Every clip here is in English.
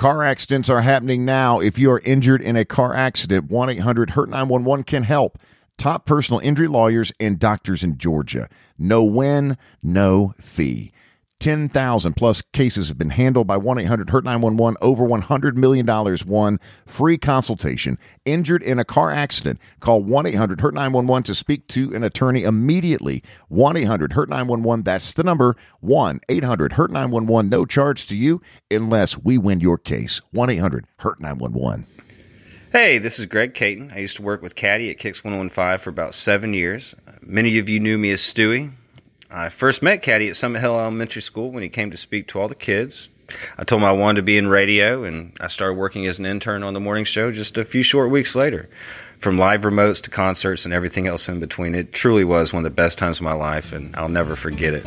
Car accidents are happening now. If you are injured in a car accident, 1 800 Hurt 911 can help. Top personal injury lawyers and doctors in Georgia. No win, no fee. 10,000 plus cases have been handled by 1 800 Hurt 911. Over $100 million won. Free consultation. Injured in a car accident. Call 1 800 Hurt 911 to speak to an attorney immediately. 1 800 Hurt 911. That's the number. 1 800 Hurt 911. No charge to you unless we win your case. 1 800 Hurt 911. Hey, this is Greg Caton. I used to work with Caddy at Kicks 115 for about seven years. Many of you knew me as Stewie. I first met Caddy at Summit Hill Elementary School when he came to speak to all the kids. I told him I wanted to be in radio, and I started working as an intern on the morning show just a few short weeks later. From live remotes to concerts and everything else in between, it truly was one of the best times of my life, and I'll never forget it.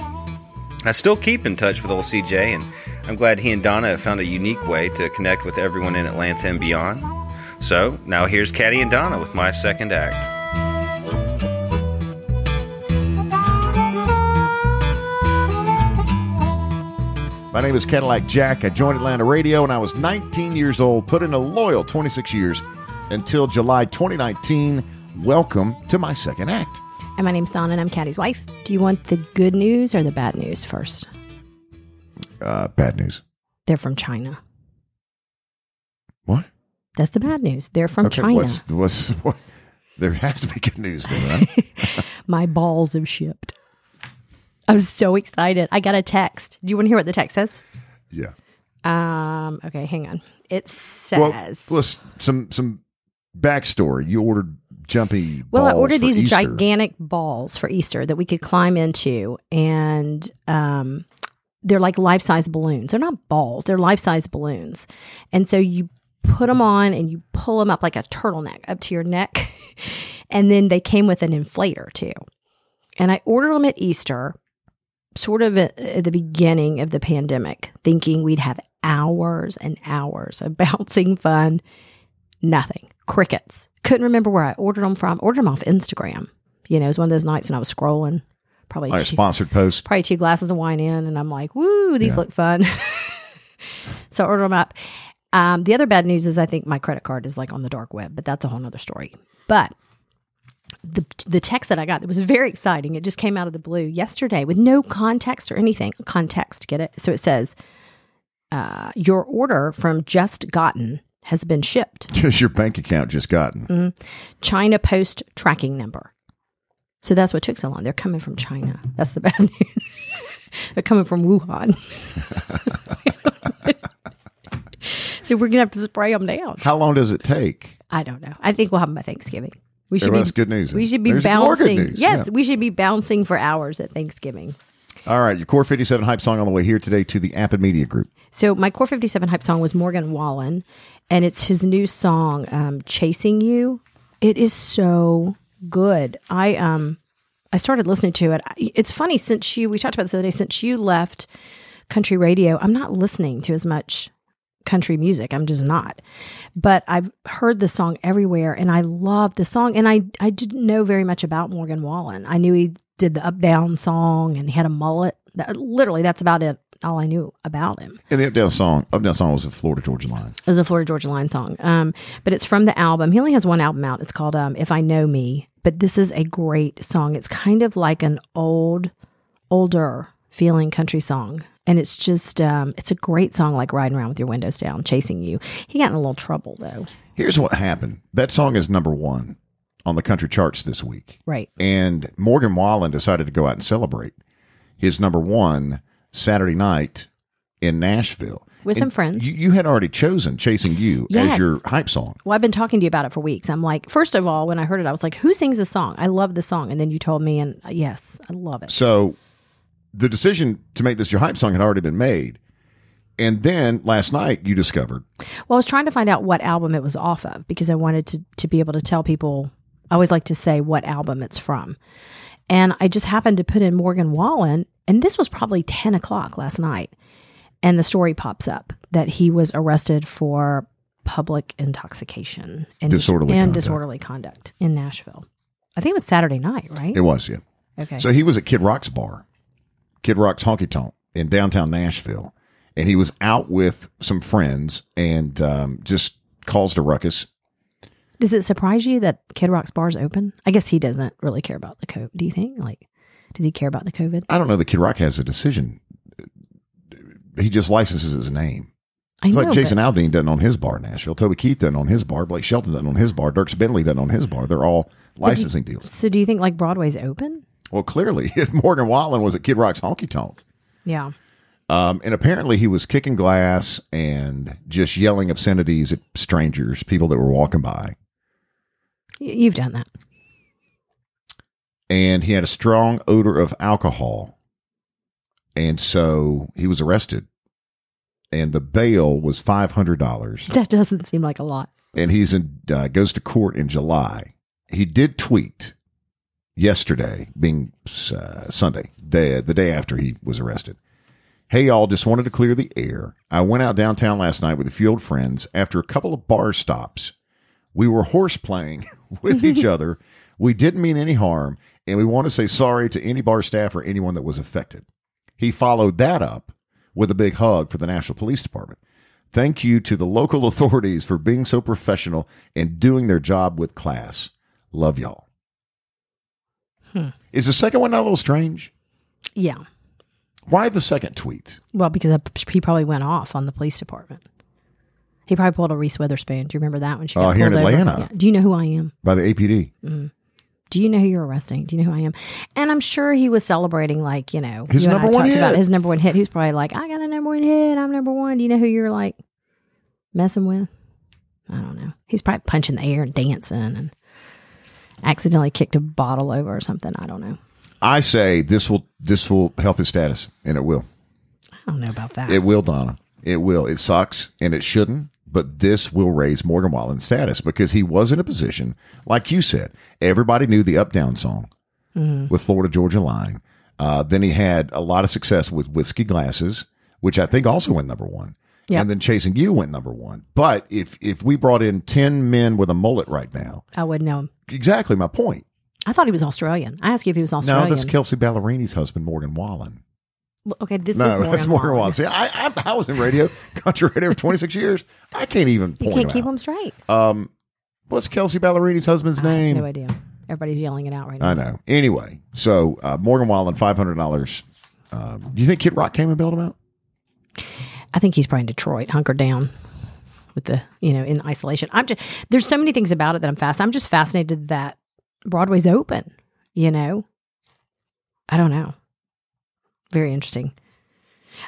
I still keep in touch with old CJ, and I'm glad he and Donna have found a unique way to connect with everyone in Atlanta and beyond. So now here's Caddy and Donna with my second act. My name is Cadillac Jack. I joined Atlanta Radio when I was 19 years old, put in a loyal 26 years until July 2019. Welcome to my second act. And my name's Don, and I'm Caddy's wife. Do you want the good news or the bad news first? Uh, bad news. They're from China. What? That's the bad news. They're from Okay, China. What's, what's, what? There has to be good news then, right? My balls have shipped. I'm so excited. I got a text. Do you want to hear what the text says? yeah. Um. Okay, hang on. It Well, says. let's some some backstory. You ordered jumpy. Well, I ordered these Easter. gigantic balls for Easter that we could climb into, and um, they're like life size balloons. They're not balls; they're life size balloons. And so you put them on and you pull them up like a turtleneck up to your neck, and then they came with an inflator too. And I ordered them at Easter, sort of at, at the beginning of the pandemic, thinking we'd have hours and hours of bouncing fun. Nothing. Crickets. Couldn't remember where I ordered them from. Ordered them off Instagram. You know, it was one of those nights when I was scrolling, probably Like a two, sponsored post. probably two glasses of wine in, and I'm like, "Woo, these Yeah. look fun." so I ordered them up. Um, the other bad news is I think my credit card is like on the dark web, but that's a whole nother story. But the the text that I got that was very exciting. It just came out of the blue yesterday with no context or anything. Context, get it? So it says, uh, "Your order from Just Gotten has been shipped. Because your bank account just gotten. Mm. China Post tracking number." So that's what took so long. They're coming from China. That's the bad news. They're coming from Wuhan. so we're gonna have to spray them down. How long does it take? I don't know. I think we'll have them by Thanksgiving. We should be that's good news. We should be There's bouncing. Yes, yeah. we should be bouncing for hours at Thanksgiving. All right, your Core 57 hype song on the way here today to the App and Media Group. So my core fifty seven hype song was Morgan Wallen, and it's his new song, um, "Chasing You." It is so good. I um, I started listening to it. It's funny since you we talked about this the other day. Since you left country radio, I'm not listening to as much country music. I'm just not. But I've heard the song everywhere and I love the song. And I, I didn't know very much about Morgan Wallen. I knew he did the up down song and he had a mullet. That, literally, that's about it. All I knew about him. And the Up Down song, Up Down song was a Florida Georgia line. It was a Florida Georgia Line song. Um, but it's from the album. He only has one album out. It's called um, If I Know Me. But this is a great song. It's kind of like an old, older feeling country song. And it's just, um, it's a great song, like riding around with your windows down, chasing you. He got in a little trouble though. Here's what happened. That song is number one on the country charts this week. Right. And Morgan Wallen decided to go out and celebrate his number one Saturday night in Nashville. With And some friends. You, you had already chosen Chasing You as your hype song. Well, I've been talking to you about it for weeks. I'm like, first of all, when I heard it, I was like, who sings this song? I love the song. And then you told me, and uh, yes, I love it. So the decision to make this your hype song had already been made. And then last night you discovered Well, I was trying to find out what album it was off of because I wanted to to be able to tell people. I always like to say what album it's from, and I just happened to put in Morgan Wallen, and this was probably ten o'clock last night, and the story pops up that he was arrested for public intoxication and dis- Disorderly and conduct. disorderly conduct in Nashville. I think it was Saturday night, right? it was, yeah. okay. So he was at Kid Rock's bar, Kid Rock's Honky Tonk in downtown Nashville. and he was out with some friends and um, just caused a ruckus. Does it surprise you that Kid Rock's bar's open? I guess he doesn't really care about the COVID. Do you think? Like, does he care about the COVID? I don't know that Kid Rock has a decision. He just licenses his name. I It's know, like Jason Aldean doesn't own his bar in Nashville. Toby Keith doesn't own his bar. Blake Shelton doesn't own his bar. Dierks Bentley doesn't own his bar. They're all licensing deals. So do you think like Broadway's open? Well, clearly, if Morgan Wallen was at Kid Rock's honky tonk. Yeah. Um, and apparently he was kicking glass and just yelling obscenities at strangers, people that were walking by. You've done that. And he had a strong odor of alcohol. And so he was arrested. And the bail was $500. That doesn't seem like a lot. and he's in uh, goes to court in July. He did tweet yesterday, being uh, Sunday, day, the day after he was arrested. Hey y'all, just wanted to clear the air. I went out downtown last night with a few old friends. After a couple of bar stops, we were horse playing with each other. We didn't mean any harm, and we want to say sorry to any bar staff or anyone that was affected. He followed that up with a big hug for the Nashville Police Department. Thank you to the local authorities for being so professional and doing their job with class. Love y'all. Hmm. Is the second one not a little strange? Yeah. Why the second tweet? Well, because he probably went off on the police department. He probably pulled a Reese Witherspoon. Do you remember that when she Oh, got here in? Atlanta. Yeah. Do you know who I am? By the APD. Do you know who you're arresting? Do you know who I am? And I'm sure he was celebrating, like you know, His you and I number one talked about his number one hit. He was probably like, "I got a number one hit. I'm number one." Do you know who you're like messing with? I don't know. He's probably punching the air and dancing and accidentally kicked a bottle over or something. I don't know. I say this will this will help his status, and it will. I don't know about that. It will, Donna. It will. It sucks, and it shouldn't. But this will raise Morgan Wallen's status because he was in a position, like you said, everybody knew the Up Down song with Florida Georgia Line. Uh, then he had a lot of success with Whiskey Glasses, which I think also went number one. Yep. And then Chasing You went number one. But if if we brought in ten men with a mullet right now, I wouldn't know him. Exactly my point. I thought he was Australian. I asked you if he was Australian. No, that's Kelsea Ballerini's husband, Morgan Wallen. Well, okay, this No, is Morgan that's Morgan Wallen. Wallen. See, I, I, I was in radio, country radio for 26 years. I can't even You can't keep out. him straight. Um, what's Kelsea Ballerini's husband's I have name? no idea. Everybody's yelling it out right now. I know. Anyway, so uh, Morgan Wallen, five hundred dollars. Um, do you think Kid Rock came and bailed him out? I think he's probably in Detroit, hunkered down with the, you know, in isolation. I'm just, there's so many things about it that I'm fast. I'm just fascinated that Broadway's open, you know? I don't know. Very interesting.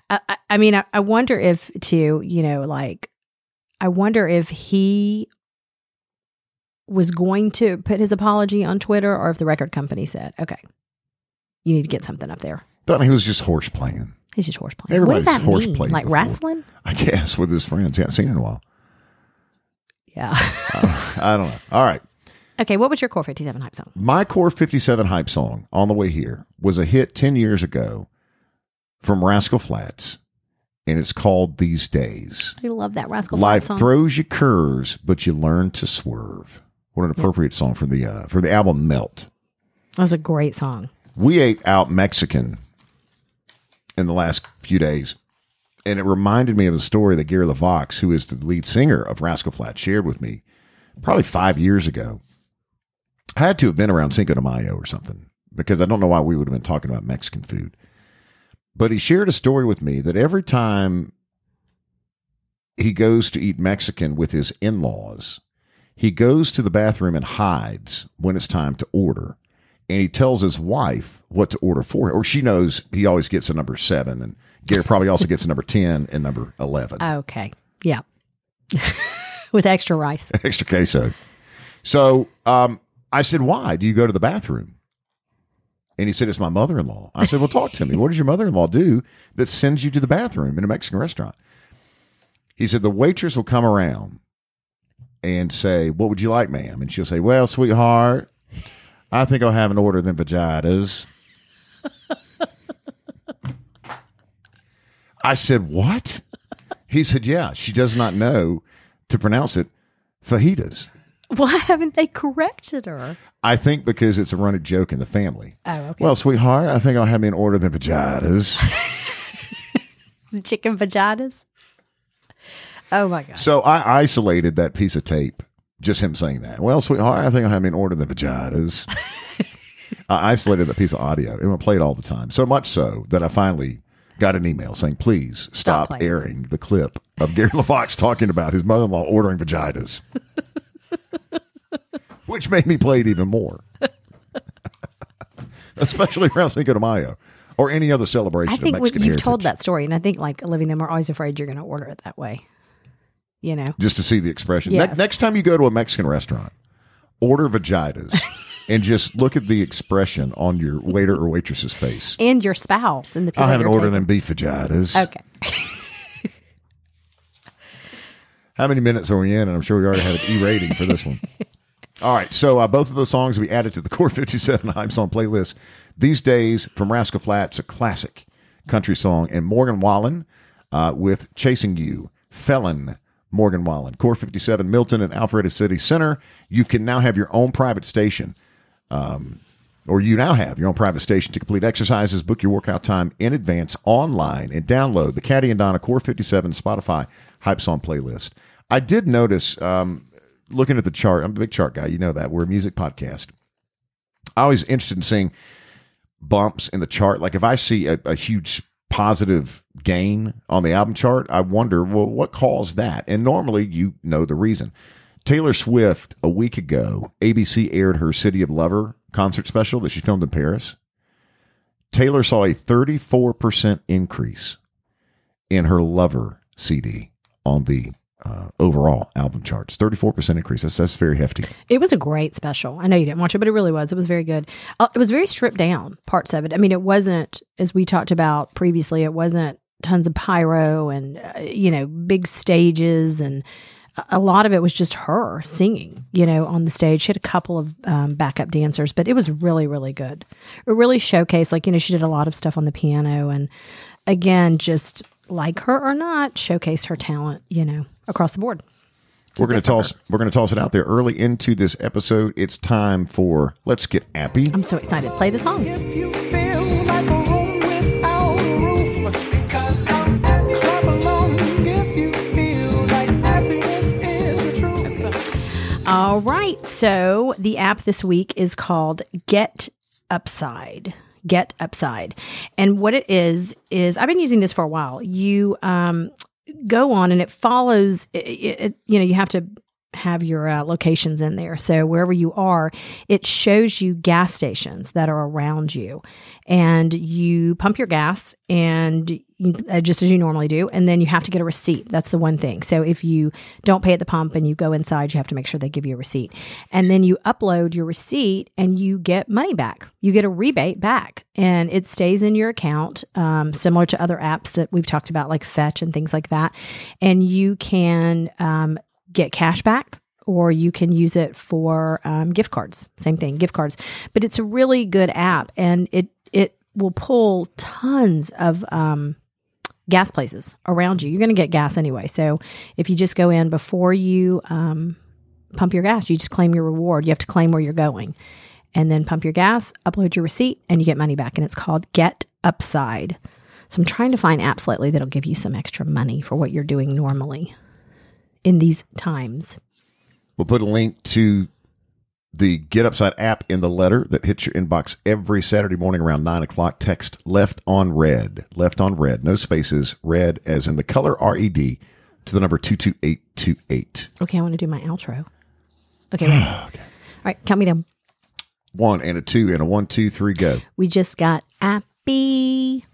I, I, I mean, I, I wonder if, too, you know, like, I wonder if he was going to put his apology on Twitter or if the record company said, okay, you need to get something up there. Thought he was just horse playing. He's just horse playing. what does that horse mean? Like before. wrestling? I guess with his friends. He hadn't seen in a while. Yeah. I don't know. All right. okay, what was your core 57 hype song? My Core 57 hype song, On the Way Here, was a hit 10 years ago from Rascal Flatts, and it's called These Days. I love that Rascal Life Flatts song. throws you curves, but you learn to swerve. What an appropriate song for the uh, for the album Melt. That was a great song. We ate out Mexican in the last few days, and it reminded me of a story that Gary LeVox, who is the lead singer of Rascal Flat, shared with me probably five years ago. I had to have been around Cinco de Mayo or something because I don't know why we would have been talking about Mexican food. But he shared a story with me that every time he goes to eat Mexican with his in laws, he goes to the bathroom and hides when it's time to order. And he tells his wife what to order for her, or she knows he always gets a number seven, and Gary probably also gets number 10 and number 11. Okay. Yeah. With extra rice. extra queso. So um, I said, Why do you go to the bathroom? And he said, It's my mother in law. I said, Well, talk to me. What does your mother in law do that sends you to the bathroom in a Mexican restaurant? He said, The waitress will come around and say, What would you like, ma'am? And she'll say, Well, sweetheart, I think I'll have an order than vaginas. I said, What? He said, Yeah, she does not know to pronounce it fajitas. Why haven't they corrected her? I think because it's a running joke in the family. Oh, okay. Well, sweetheart, I think I'll have me an order than vaginas. Chicken vaginas. Oh my god. So I isolated that piece of tape, just him saying that. Well, sweetheart, I think I'll have me in order the vaginas. I isolated that piece of audio and I play it all the time. So much so that I finally got an email saying, please stop, playing. airing the clip of Gary LeVox talking about his mother in law ordering vaginas. Which made me play it even more. Especially around Cinco de Mayo or any other celebration I think you've heritage. told that story, and I think like living them are always afraid you're going to order it that way. You know, just to see the expression. Ne- next time you go to a Mexican restaurant, order vaginas and just look at the expression on your waiter or waitress's face. and your spouse and the people. I'll have an you're order taking. them beef vaginas. Okay. How many minutes are we in? And I'm sure we already had an E rating for this one. All right. So uh, both of those songs we added to the Core 57 Hype Song playlist. These days from Rascal Flatts, a classic country song, and Morgan Wallen uh, with Chasing You, Felon. Morgan Wallen, Core 57, Milton and Alpharetta City Center. You can now have your own private station. Or you now have your own private station to complete exercises, book your workout time in advance online, and download the Caddy and Donna Core 57 Spotify Hype Song playlist. I did notice, um, looking at the chart, I'm a big chart guy, you know that. We're a music podcast. I always interested in seeing bumps in the chart. Like if I see a, a huge positive gain on the album chart, I wonder, well, what caused that? And normally you know the reason. Taylor Swift, a week ago, ABC aired her City of Lover concert special that she filmed in Paris. Taylor saw a 34% increase in her Lover CD on the uh, overall album charts. 34% increase. That's, that's very hefty. It was a great special. I know you didn't watch it, but it really was. It was very good. Uh, it was very stripped down, parts of it. I mean, it wasn't, as we talked about previously, it wasn't tons of pyro and, uh, you know, big stages. And a- a lot of it was just her singing, you know, on the stage. She had a couple of um, backup dancers, but it was really, really good. It really showcased, like, you know, she did a lot of stuff on the piano. And again, just like her or not, showcased her talent, you know, across the board. We're going to toss. We're going to toss it out there early into this episode. It's time for let's get appy. I'm so excited. Play the song. All right. So the app this week is called Get Upside. Get Upside. And what it is, is I've been using this for a while. You um, go on and it follows, it, it, you know, you have to have your uh, locations in there. So wherever you are, it shows you gas stations that are around you, and you pump your gas and uh, just as you normally do, and then you have to get a receipt. That's the one thing. So if you don't pay at the pump and you go inside, you have to make sure they give you a receipt, and then you upload your receipt and you get money back. You get a rebate back, and it stays in your account, um, similar to other apps that we've talked about, like Fetch and things like that. And you can um, get cash back or you can use it for um, gift cards. Same thing gift cards. But it's a really good app and it it will pull tons of um, gas places around you. You're going to get gas anyway. So if you just go in before you um, pump your gas you just claim your reward. You have to claim where you're going and then pump your gas upload your receipt and you get money back. And it's called get upside. So i'm trying to find apps lately that'll give you some extra money for what you're doing normally in these times. We'll put a link to the Get Upside app in the letter that hits your inbox every Saturday morning around nine o'clock. Text left on red, left on red, no spaces, red as in the color R E D to the number 22828. Okay, I want to do my outro. Okay, ready? All right, count me down. One and a two and a one, two, three, go. We just got happy.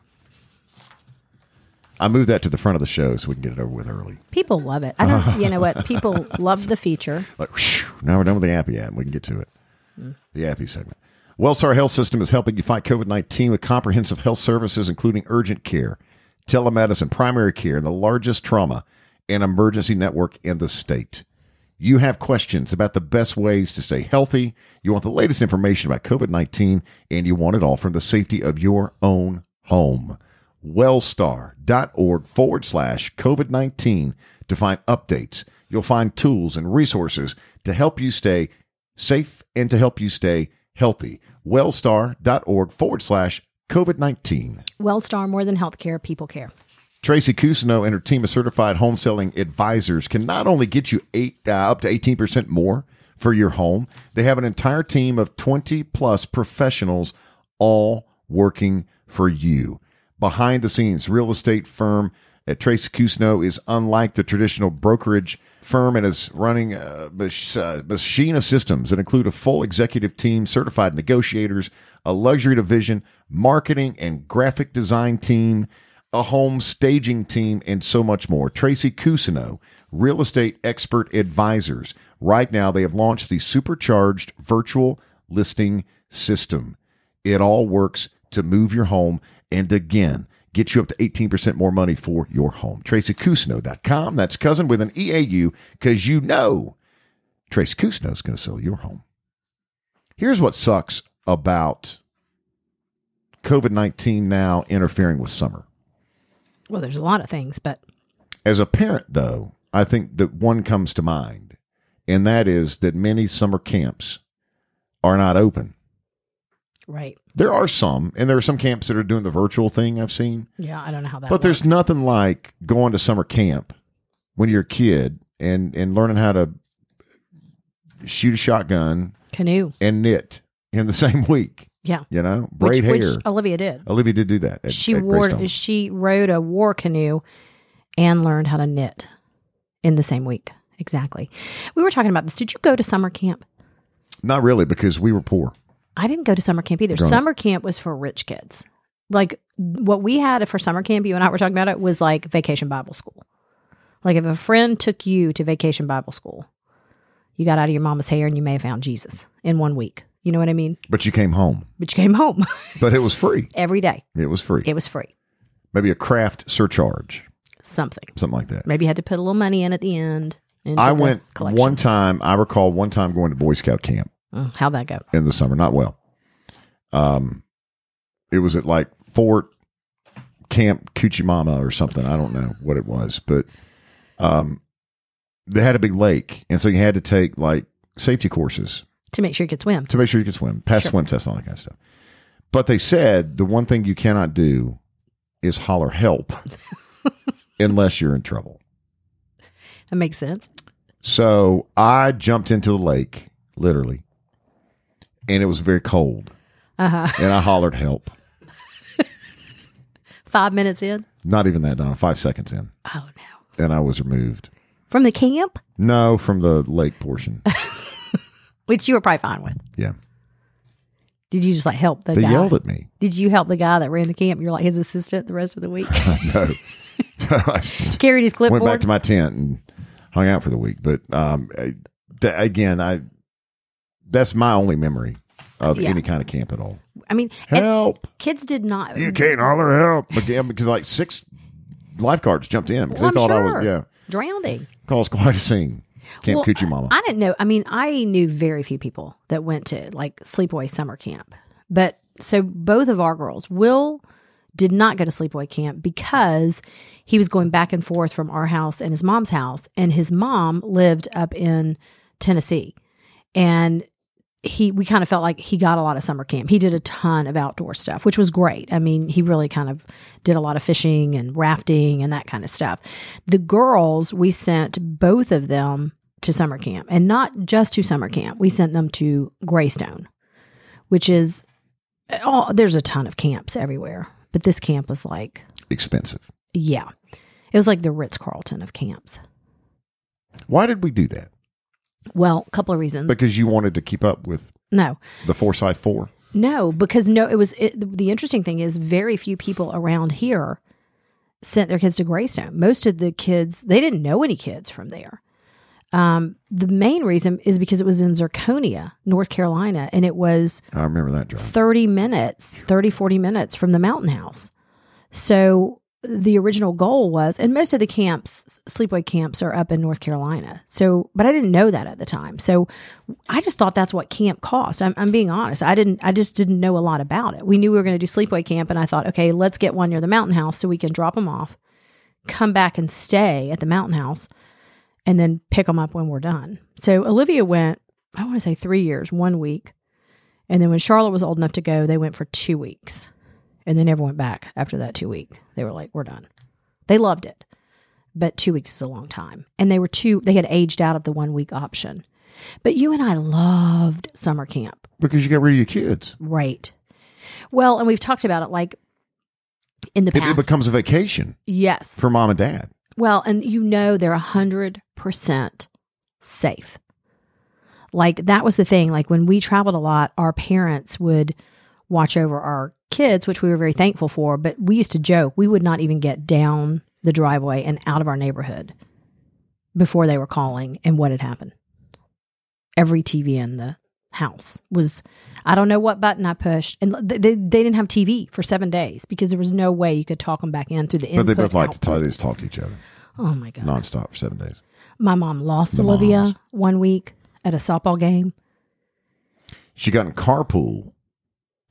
I moved that to the front of the show so we can get it over with early. People love it. I don't. you know what? People love the feature. Like, whew, now we're done with the Appy app. We can get to it. Mm. The Appy segment. Wellstar Health System is helping you fight COVID 19 with comprehensive health services, including urgent care, telemedicine, primary care, and the largest trauma and emergency network in the state. You have questions about the best ways to stay healthy. You want the latest information about COVID 19, and you want it all from the safety of your own home. Wellstar.org forward slash COVID 19 to find updates. You'll find tools and resources to help you stay safe and to help you stay healthy. Wellstar.org forward slash COVID 19. Wellstar, more than healthcare, people care. Tracy Cousineau and her team of certified home selling advisors can not only get you eight uh, up to 18% more for your home, they have an entire team of 20 plus professionals all working for you. Behind the scenes, real estate firm at Tracy Cousineau is unlike the traditional brokerage firm and is running a uh, machine of systems that include a full executive team, certified negotiators, a luxury division, marketing and graphic design team, a home staging team, and so much more. Tracy Cousineau, real estate expert advisors. Right now, they have launched the supercharged virtual listing system. It all works to move your home and again, get you up to 18% more money for your home. TracyCousineau.com. That's cousin with an EAU because you know Tracy Cousineau is going to sell your home. Here's what sucks about COVID 19 now interfering with summer. Well, there's a lot of things, but As a parent, though, I think that one comes to mind, and that is that many summer camps are not open. right. There are some, and there are some camps that are doing the virtual thing I've seen. Yeah, I don't know how that but there's nothing like going to summer camp when you're a kid and and learning how to shoot a shotgun canoe. and knit in the same week. Yeah. You know, Which, braid which hair. Olivia did. Olivia did do that. at- she at wore Greystone. she rode a war canoe and learned how to knit in the same week. Exactly. We were talking about this. Did you go to summer camp? Not really, because we were poor. I didn't go to summer camp either. Up. Summer camp was for rich kids. Like what we had for summer camp, you and I were talking about it, was like vacation Bible school. Like if a friend took you to vacation Bible school, you got out of your mama's hair and you may have found Jesus in one week. You know what I mean? But you came home. But you came home But it was free. every day. It was free. It was free. Maybe a craft surcharge, Something. something like that. Maybe you had to put a little money in at the end. I went collection. one time. I recall one time going to Boy Scout camp Oh, how'd that go? in the summer. Not well. Um, it was at like Fort Camp Cuchimama or something. I don't know what it was, but um, they had a big lake, and so you had to take like safety courses To make sure you could swim. to make sure you could swim, pass Sure. swim tests, all that kind of stuff. But they said the one thing you cannot do is holler help unless you're in trouble. That makes sense. So I jumped into the lake, literally, and it was very cold. Uh huh. And I hollered help. Five minutes in. Not even that, Donna. Five seconds in, Oh no. and I was removed. From the camp, No, from the lake portion. which you were probably fine with. Yeah, Did you just like help the they guy? yelled at me. Did you help the guy that ran the camp? You're like his assistant the rest of the week. No, I Carried his clipboard. went back to my tent and hung out for the week. But um, again, I that's my only memory of Yeah. any kind of camp at all. I mean, Help! kids did not. You can't holler help again because like six lifeguards jumped in because Well, they I'm thought I sure. was yeah drowning. caused quite a scene. Camp Well, Coochie Mama. I didn't know. I mean, I knew very few people that went to like sleepaway summer camp. But so both of our girls, Will did not go to sleepaway camp because he was going back and forth from our house and his mom's house, and his mom lived up in Tennessee, and he we kind of felt like he got a lot of summer camp. He did a ton of outdoor stuff, which was great. I mean, he really kind of did a lot of fishing and rafting and that kind of stuff. The girls, we sent both of them to summer camp and not just to summer camp. We sent them to Greystone, which is oh, there's a ton of camps everywhere, but this camp was like, Expensive. yeah. It was like the Ritz Carlton of camps. Why did we do that? Well, a couple of reasons. Because you wanted to keep up with no, the Forsyth Four. No, because no, it was it, the interesting thing is very few people around here sent their kids to Greystone. Most of the kids they didn't know any kids from there. Um, the main reason is because it was in Zirconia, North Carolina, and it was I remember that drive. 30 minutes, 30, 40 minutes from the mountain house. So the original goal was, and most of the camps, sleepaway camps are up in North Carolina. So, but I didn't know that at the time. So I just thought that's what camp cost. I'm, I'm being honest. I didn't, I just didn't know a lot about it. We knew we were going to do sleepaway camp and I thought, okay, let's get one near the mountain house so we can drop them off, come back and stay at the mountain house and then pick them up when we're done. So Olivia went, I want to say three years, one week. And then when Charlotte was old enough to go, they went for two weeks. And they never went back after that two week. They were like, we're done. They loved it. But two weeks is a long time. And they were two, they had aged out of the one week option. But you and I loved summer camp. Because you got rid of your kids. Right. Well, and we've talked about it like in the It, past. it becomes a vacation yes. for mom and dad. Well, and you know they're a hundred percent safe. Like that was the thing. Like when we traveled a lot, our parents would watch over our kids, which we were very thankful for. But we used to joke we would not even get down the driveway and out of our neighborhood before they were calling and what had happened. Every TV in the house was I don't know what button I pushed, and they, they, didn't have TV for seven days because there was no way you could talk them back in through the But they both like to talk, they just talk to each other Oh my god! nonstop for seven days. My mom lost The Olivia moms. one week at a softball game. She got in carpool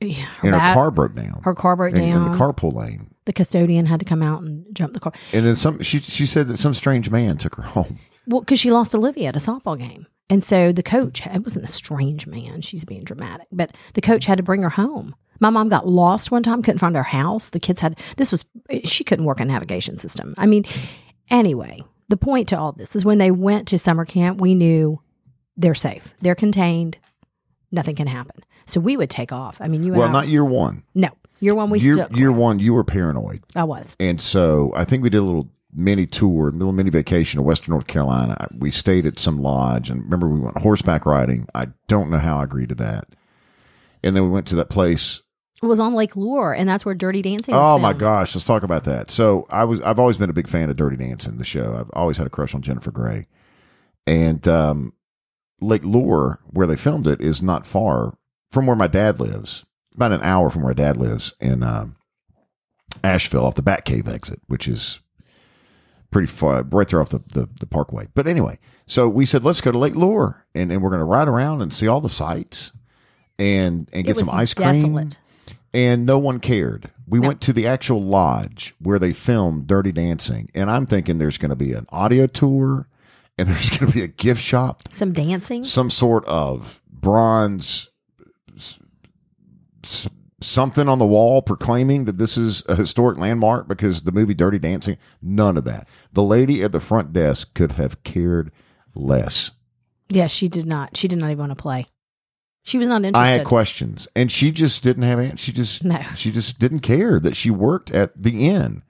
Her, and her car broke down. her car broke in, in the carpool lane. the custodian had to come out and jump the car. And then some. She she said that some strange man took her home. Well, because she lost Olivia at a softball game. And so the coach, it wasn't a strange man. She's being dramatic, but the coach had to bring her home. My mom got lost one time, couldn't find her house. The kids had, this was, she couldn't work a navigation system. I mean, anyway, the point to all this is when they went to summer camp, we knew they're safe, they're contained, nothing can happen. So we would take off. I mean, you and Well, I, not year one. no, year one we year, stuck. year one, you were paranoid. I was. And so I think we did a little mini tour, a little mini vacation to Western North Carolina. We stayed at some lodge and remember we went horseback riding. I don't know how I agreed to that. And then we went to that place. It was on Lake Lure, and that's where Dirty Dancing. Oh my gosh, let's talk about that. So I was I've always been a big fan of Dirty Dancing, the show. I've always had a crush on Jennifer Grey. And um Lake Lure, where they filmed it, is not far from where my dad lives. About an hour from where dad lives in um Asheville off the Batcave exit, which is pretty far right there off the, the, the parkway. But anyway, so we said let's go to Lake Lure and, and we're gonna ride around and see all the sights and and get some ice cream and no one cared. We No. went to the actual lodge where they filmed Dirty Dancing, and I'm thinking there's going to be an audio tour, and there's going to be a gift shop, Some dancing. some sort of bronze something on the wall proclaiming that this is a historic landmark because the movie Dirty Dancing. None of that. The lady at the front desk could have cared less. Yeah, she did not. She did not even want to play. She was not interested. I had questions, and she just didn't have. She just No. she just didn't care that she worked at the inn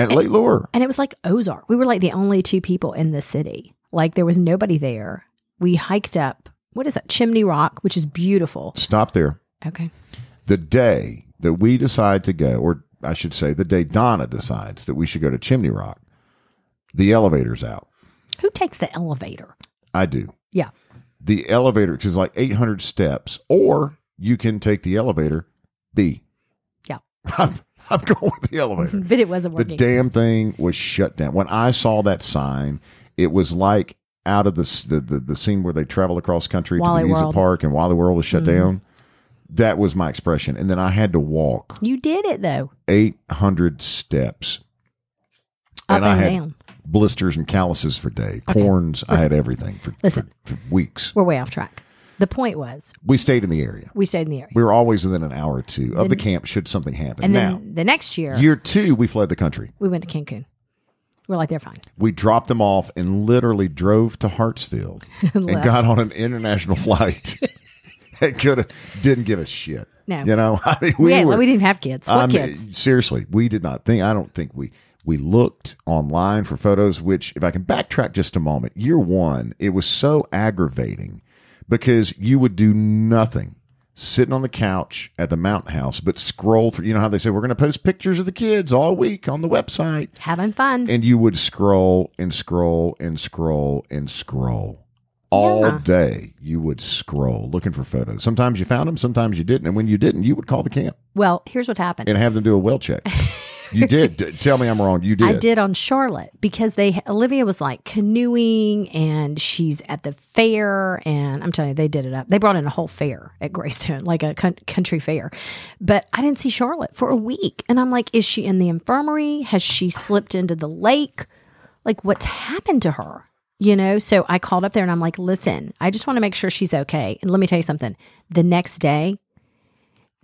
at Lake Lure. and it was like Ozark. We were like the only two people in the city. Like there was nobody there. We hiked up. What is that? Chimney Rock, which is beautiful. Stop there. Okay. The day that we decide to go, or I should say, the day Donna decides that we should go to Chimney Rock, the elevator's out. Who takes the elevator? I do. Yeah. The elevator is like 800 steps, or you can take the elevator B. Yeah. I'm going with the elevator. But it wasn't working. the damn thing was shut down. When I saw that sign, it was like out of the the, the, the scene where they travel across country to the World. park and Wally World was shut Mhm. down. That was my expression. And then I had to walk you did it though. 800 steps. Up and I had down. blisters and calluses for days, Okay. corns. I had everything for, Listen. for, for weeks. We're way off track. The point was We stayed in the area. we stayed in the area. We were always within an hour or two of the camp should something happen. and now, then the next year, year two, we fled the country. we went to Cancun. We're like, they're fine. we dropped them off and literally drove to Hartsfield and Left. got on an international flight. it could have didn't give a shit. No. you know, I mean, We, we had- were. we didn't have kids. What I mean, kids? seriously, we did not think. I don't think we we looked online for photos. Which, if I can backtrack just a moment, year one, it was so aggravating because you would do nothing. Sitting on the couch at the mountain house, but scroll through. You know how they say we're going to post pictures of the kids all week on the website Having fun. and you would scroll and scroll and scroll and scroll all Yeah. day. You would scroll looking for photos. Sometimes you found them, sometimes you didn't. And when you didn't, you would call the camp well, here's what happened. and have them do a well check. You did. Tell me I'm wrong. You did. I did on Charlotte because they Olivia was like canoeing and she's at the fair and I'm telling you they did it up. They brought in a whole fair at Greystone, like a country fair. But I didn't see Charlotte for a week and I'm like is she in the infirmary? Has she slipped into the lake? Like what's happened to her? You know, so I called up there and I'm like, "Listen, I just want to make sure she's okay." And let me tell you something. The next day,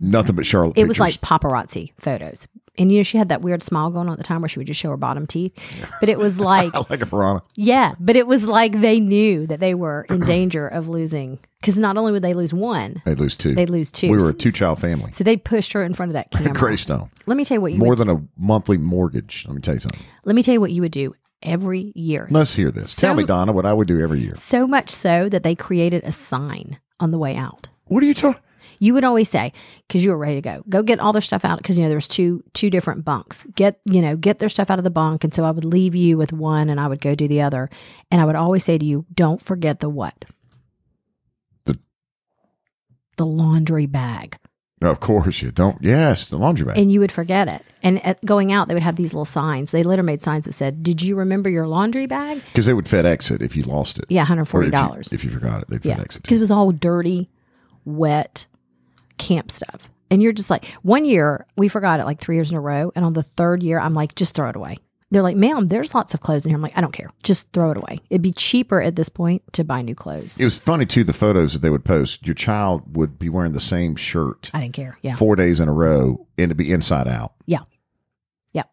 Nothing but Charlotte. it was like paparazzi photos. And you know, she had that weird smile going on at the time where she would just show her bottom teeth. But it was like, I like a piranha. yeah, but it was like they knew that they were in danger of losing because not only would they lose one, They'd lose two. they'd lose two. We were a two child family. So they pushed her in front of that camera. Greystone. Let me tell you what you More would, than a monthly mortgage. Let me tell you something. let me tell you what you would do every year. Let's hear this. Tell me, Donna, what I would do every year. So much so that they created a sign on the way out. What are you talking? You would always say, because you were ready to go, go get all their stuff out. Because you know there was two two different bunks. Get you know get their stuff out of the bunk, and so I would leave you with one, and I would go do the other. And I would always say to you, don't forget the what? The- the laundry bag. No, of course you don't. Yes, the laundry bag. and you would forget it. And going out, they would have these little signs. They later made signs that said, "Did you remember your laundry bag?" Because they would FedEx it if you lost it. Yeah, one hundred Or if forty you-. If you forgot it, they'd Yeah, FedEx it. because it was all dirty, wet camp stuff. And you're just like, one year we forgot it like three years in a row, and on the third year, I'm like, just throw it away. They're like, "Ma'am, there's lots of clothes in here." I'm like, "I don't care, just throw it away." It'd be cheaper at this point to buy new clothes. It was funny too. The photos that they would post, your child would be wearing the same shirt I didn't care. Yeah, four days in a row, and it'd be inside out, yeah, yeah.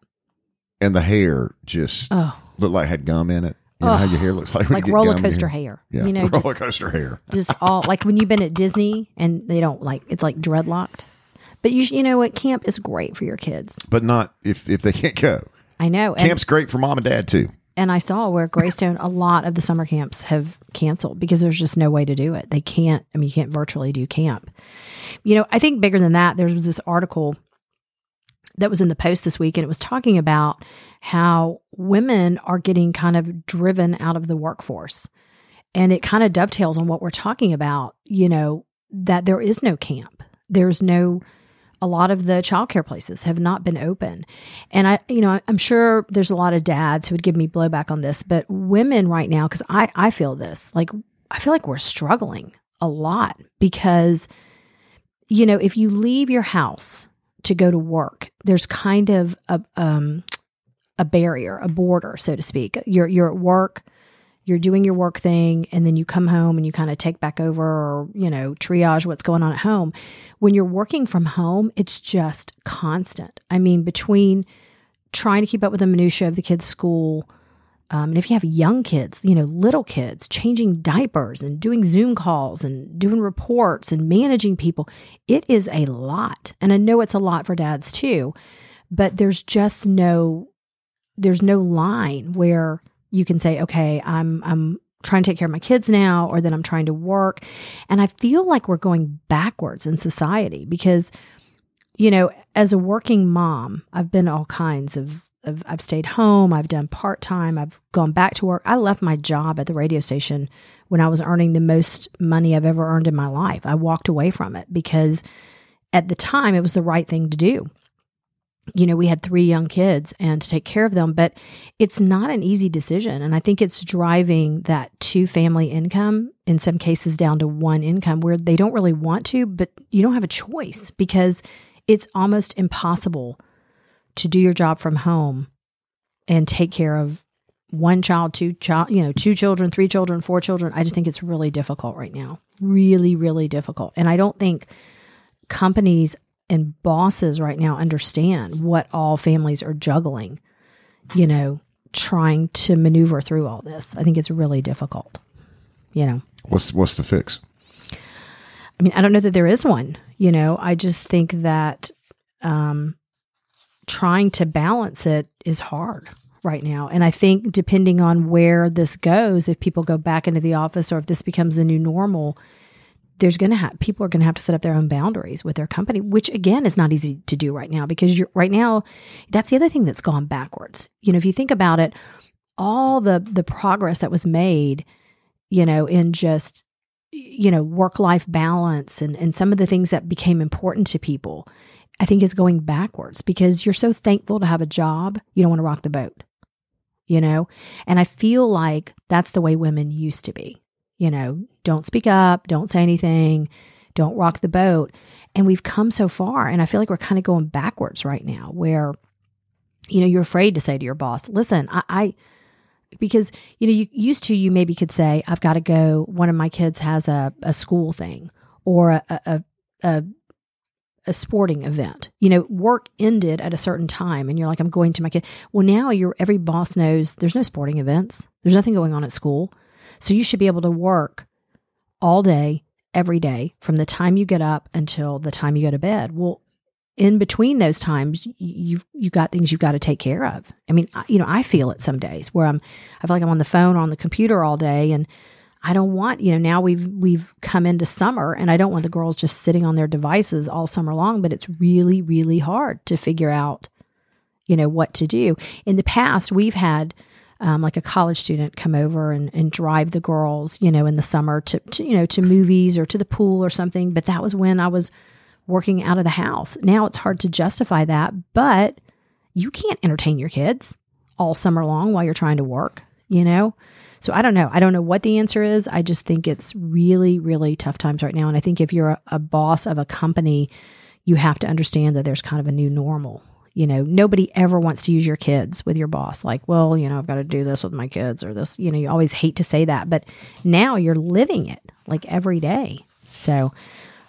and the hair just Oh, looked like it had gum in it. You know how your hair looks like like roller gum in your coaster hair? hair. Yeah, You know, roller just coaster hair. just all like when you've been at Disney and they don't like it's like dreadlocked. But you you know what camp is great for your kids. But not if if they can't go. I know. And, Camp's great for mom and dad too. and I saw where Greystone a lot of the summer camps have canceled because there's just no way to do it. They can't I mean you can't virtually do camp. You know, I think bigger than that there was this article that was in the post this week and it was talking about how women are getting kind of driven out of the workforce. And it kind of dovetails on what we're talking about, you know, that there is no camp. There's no a lot of the childcare places have not been open. And I, you know, I'm sure there's a lot of dads who would give me blowback on this, but women right now, because I, I feel this, like, I feel like we're struggling a lot because, you know, if you leave your house to go to work, there's kind of a, um, a barrier, a border, so to speak. You're, you're at work, you're doing your work thing, and then you come home and you kind of take back over or, you know, triage what's going on at home. When you're working from home, it's just constant. I mean, between trying to keep up with the minutia of the kids' school, um, and if you have young kids, you know, little kids, changing diapers and doing Zoom calls and doing reports and managing people, it is a lot. And I know it's a lot for dads too, but there's just no there's no line where you can say, okay, I'm I'm trying to take care of my kids now, or that I'm trying to work. And I feel like we're going backwards in society because, you know, as a working mom, I've been all kinds of of I've stayed home, I've done part time, I've gone back to work. I left my job at the radio station when I was earning the most money I've ever earned in my life. I walked away from it because at the time it was the right thing to do you know, we had three young kids and to take care of them, but it's not an easy decision. And I think it's driving that two family income, in some cases down to one income where they don't really want to, but you don't have a choice because it's almost impossible to do your job from home and take care of one child, two child, you know, two children, three children, four children. I just think it's really difficult right now. Really, really difficult. And I don't think companies and bosses right now understand what all families are juggling, you know, trying to maneuver through all this. I think it's really difficult. You know, What's what's the fix? I mean, I don't know that there is one, you know, I just think that um, trying to balance it is hard right now. And I think depending on where this goes, if people go back into the office or if this becomes the new normal, there's going to have people are going to have to set up their own boundaries with their company, which again is not easy to do right now because you're right now. That's the other thing that's gone backwards. You know, if you think about it, all the the progress that was made, you know, in just you know work life balance and and some of the things that became important to people, I think is going backwards because you're so thankful to have a job, you don't want to rock the boat. You know, and I feel like that's the way women used to be you know, don't speak up, don't say anything, don't rock the boat. And we've come so far. And I feel like we're kind of going backwards right now where, you know, you're afraid to say to your boss, listen, I, I because, you know, you used to, you maybe could say, I've got to go. One of my kids has a, a school thing or a, a, a, a sporting event. You know, work ended at a certain time and you're like, I'm going to my kid. Well, now you're every boss knows there's no sporting events. There's nothing going on at school. So you should be able to work all day, every day, from the time you get up until the time you go to bed. Well, in between those times, you've you got things you've got to take care of. I mean, I, you know, I feel it some days where I'm, I feel like I'm on the phone on the computer all day, and I don't want, you know, now we've we've come into summer, and I don't want the girls just sitting on their devices all summer long. But it's really, really hard to figure out, you know, what to do. In the past, we've had um, like a college student come over and, and drive the girls, you know, in the summer to, to, you know, to movies or to the pool or something. But that was when I was working out of the house. Now it's hard to justify that, but you can't entertain your kids all summer long while you're trying to work, you know? So I don't know. I don't know what the answer is. I just think it's really, really tough times right now. And I think if you're a, a boss of a company, you have to understand that there's kind of a new normal. You know, nobody ever wants to use your kids with your boss. Like, well, you know, I've got to do this with my kids or this. You know, you always hate to say that, but now you're living it like every day. So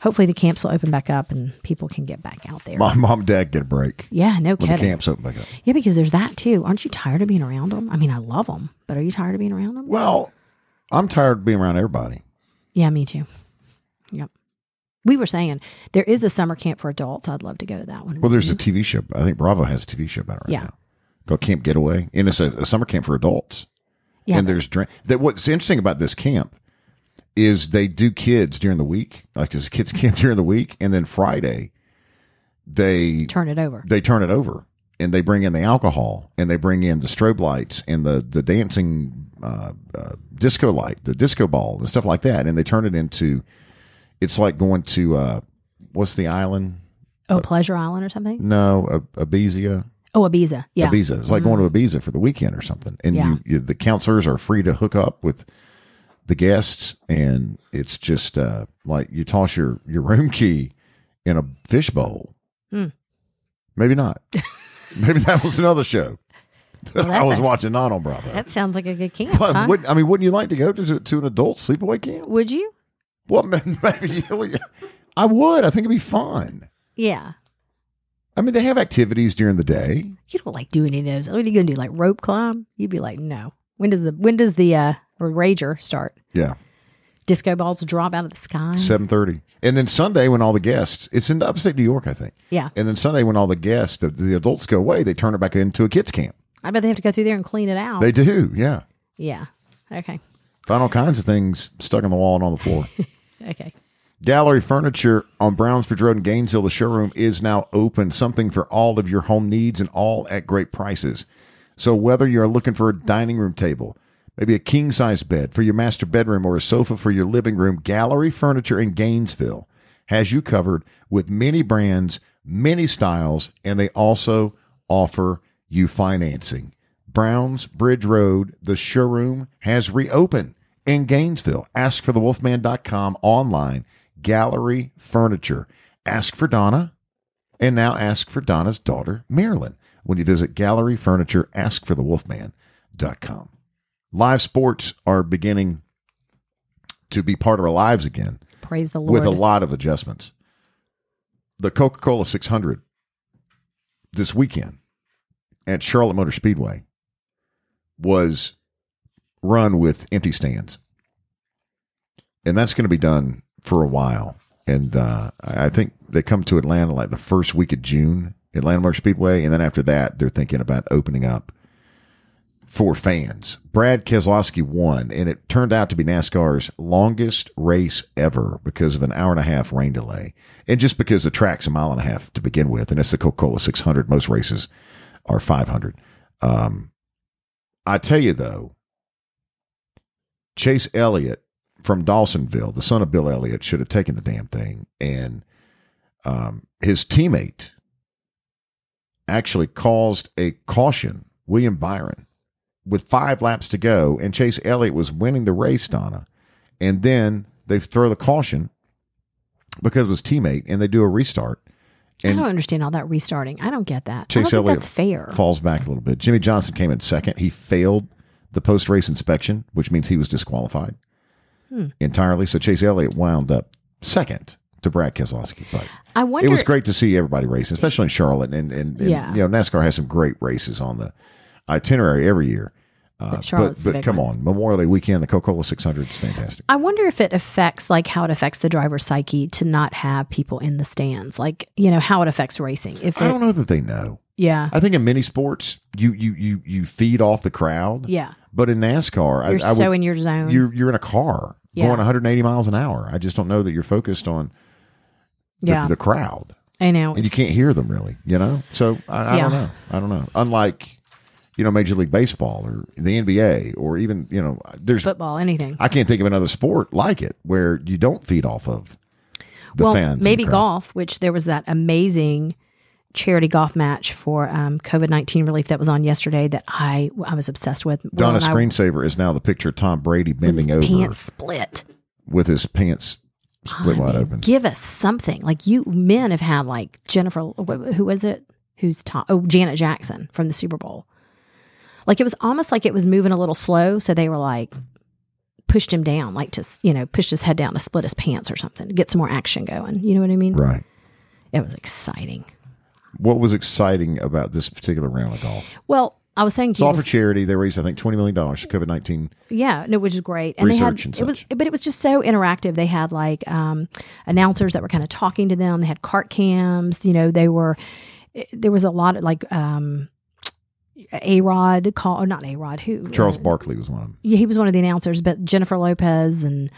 hopefully the camps will open back up and people can get back out there. Mom, mom, and dad get a break Yeah, no kidding. the camps open back up. Yeah, because there's that too. Aren't you tired of being around them? I mean, I love them, but are you tired of being around them? Well, I'm tired of being around everybody. Yeah, me too. Yep. We were saying there is a summer camp for adults. I'd love to go to that one. Well, there's a TV show. I think Bravo has a TV show about it right Yeah. now called Camp Getaway, and it's a, a summer camp for adults. yeah, and there's drink. That what's interesting about this camp is they do kids during the week, like it's a kids camp during the week, and then Friday they turn it over. they turn it over and they bring in the alcohol and they bring in the strobe lights and the the dancing uh, uh, disco light, the disco ball and stuff like that, and they turn it into. It's like going to uh, what's the island? Oh, Pleasure Island or something? No, Ibiza. Oh, Ibiza. Yeah. Mm-hmm. Ibiza. It's like going to Ibiza for the weekend or something. And Yeah. you, you, the counselors are free to hook up with the guests, and it's just uh, like you toss your your room key in a fishbowl. Hmm. Maybe not. Maybe that was another show that I was a- watching, not on Bravo. That sounds like a good camp. But huh? would, I mean, wouldn't you like to go to to an adult sleepaway camp? Would you? Well, maybe I would. I think it'd be fun. Yeah. I mean, they have activities during the day. You don't like doing any of those. What are you gonna do? Like rope climb? You'd be like, no. When does the when does the uh or rager start? Yeah. Disco balls drop out of the sky. seven thirty, and then Sunday when all the guests, it's in upstate New York, I think. yeah. And then Sunday when all the guests, the, the adults go away, they turn it back into a kids camp. I bet they have to go through there and clean it out. They do, yeah. yeah. Okay. Find all kinds of things stuck on the wall and on the floor. Okay. Gallery Furniture on Brownsbridge Road in Gainesville. The showroom is now open. Something for all of your home needs and all at great prices. So whether you're looking for a dining room table, maybe a king size bed for your master bedroom or a sofa for your living room, Gallery Furniture in Gainesville has you covered with many brands, many styles, and they also offer you financing. Browns Bridge Road, the showroom has reopened in Gainesville. Ask for the thewolfman.com online, Gallery Furniture. Ask for Donna, and now ask for Donna's daughter, Marilyn. When you visit Gallery Furniture, ask for the thewolfman.com. Live sports are beginning to be part of our lives again Praise the Lord. with a lot of adjustments. The Coca Cola 600 this weekend at Charlotte Motor Speedway was run with empty stands. And that's going to be done for a while. And uh, I I think they come to Atlanta like the first week of June, Atlanta Motor Speedway. And then after that, they're thinking about opening up for fans. Brad Keselowski won, and it turned out to be NASCAR's longest race ever because of an hour and a half rain delay. And just because the track's a mile and a half to begin with, and it's the Coca Cola 600, most races are 500. Um, I tell you, though, Chase Elliott from Dawsonville, the son of Bill Elliott, should have taken the damn thing. And um, his teammate actually caused a caution, William Byron, with five laps to go, and Chase Elliott was winning the race, Donna. And then they throw the caution because of his teammate, and they do a restart. I don't understand all that restarting. I don't get that. Chase I don't think Elliott that's fair. falls back a little bit. Jimmie Johnson came in second. He failed the post race inspection, which means he was disqualified Hmm. entirely. So Chase Elliott wound up second to Brad Keselowski, but I wonder. it was great to see everybody racing, especially in Charlotte. And, and, and Yeah. you know, NASCAR has some great races on the itinerary every year. Uh, But but Charlotte's the but big come one. on, Memorial Day weekend, the Coca Cola 600 is fantastic. I wonder if it affects like how it affects the driver's psyche to not have people in the stands, like you know how it affects racing. If I it, don't know that they know. yeah, I think in many sports, you you you you feed off the crowd. yeah, But in NASCAR, you're I, I so would, in your zone. you're you're in a car Yeah. going 180 miles an hour. I just don't know that you're focused on the, yeah, the crowd, I know. and you can't hear them really. You know, so I, I Yeah. don't know. I don't know. Unlike you know Major League Baseball or the NBA or even you know there's football, anything. I can't think of another sport like it where you don't feed off of the well, fans. maybe golf, which there was that amazing charity golf match for um, COVID nineteen relief that was on yesterday that I I was obsessed with. Will Donna's and I- screensaver is now the picture of Tom Brady bending his over pants split. with his pants split I wide mean, open. Give us something. Like you men have had like Jennifer, wh- who was it? Who's Tom? Oh, Janet Jackson from the Super Bowl. Like it was almost like it was moving a little slow, so they were like pushed him down, like to you know pushed his head down to split his pants or something to get some more action going. You know what I mean? Right. It was exciting. What was exciting about this particular round of golf? Well, I was saying It's to you all for charity. They raised, I think, twenty million dollars for COVID nineteen. Yeah, no, which is great. And Research they and had it was, such. but it was just so interactive. They had like um, announcers that were kind of talking to them. They had cart cams. You know, they were there was a lot of like um, a Rod call or not a Rod who Charles uh, Barkley was one of them. yeah, he was one of the announcers, but Jennifer Lopez and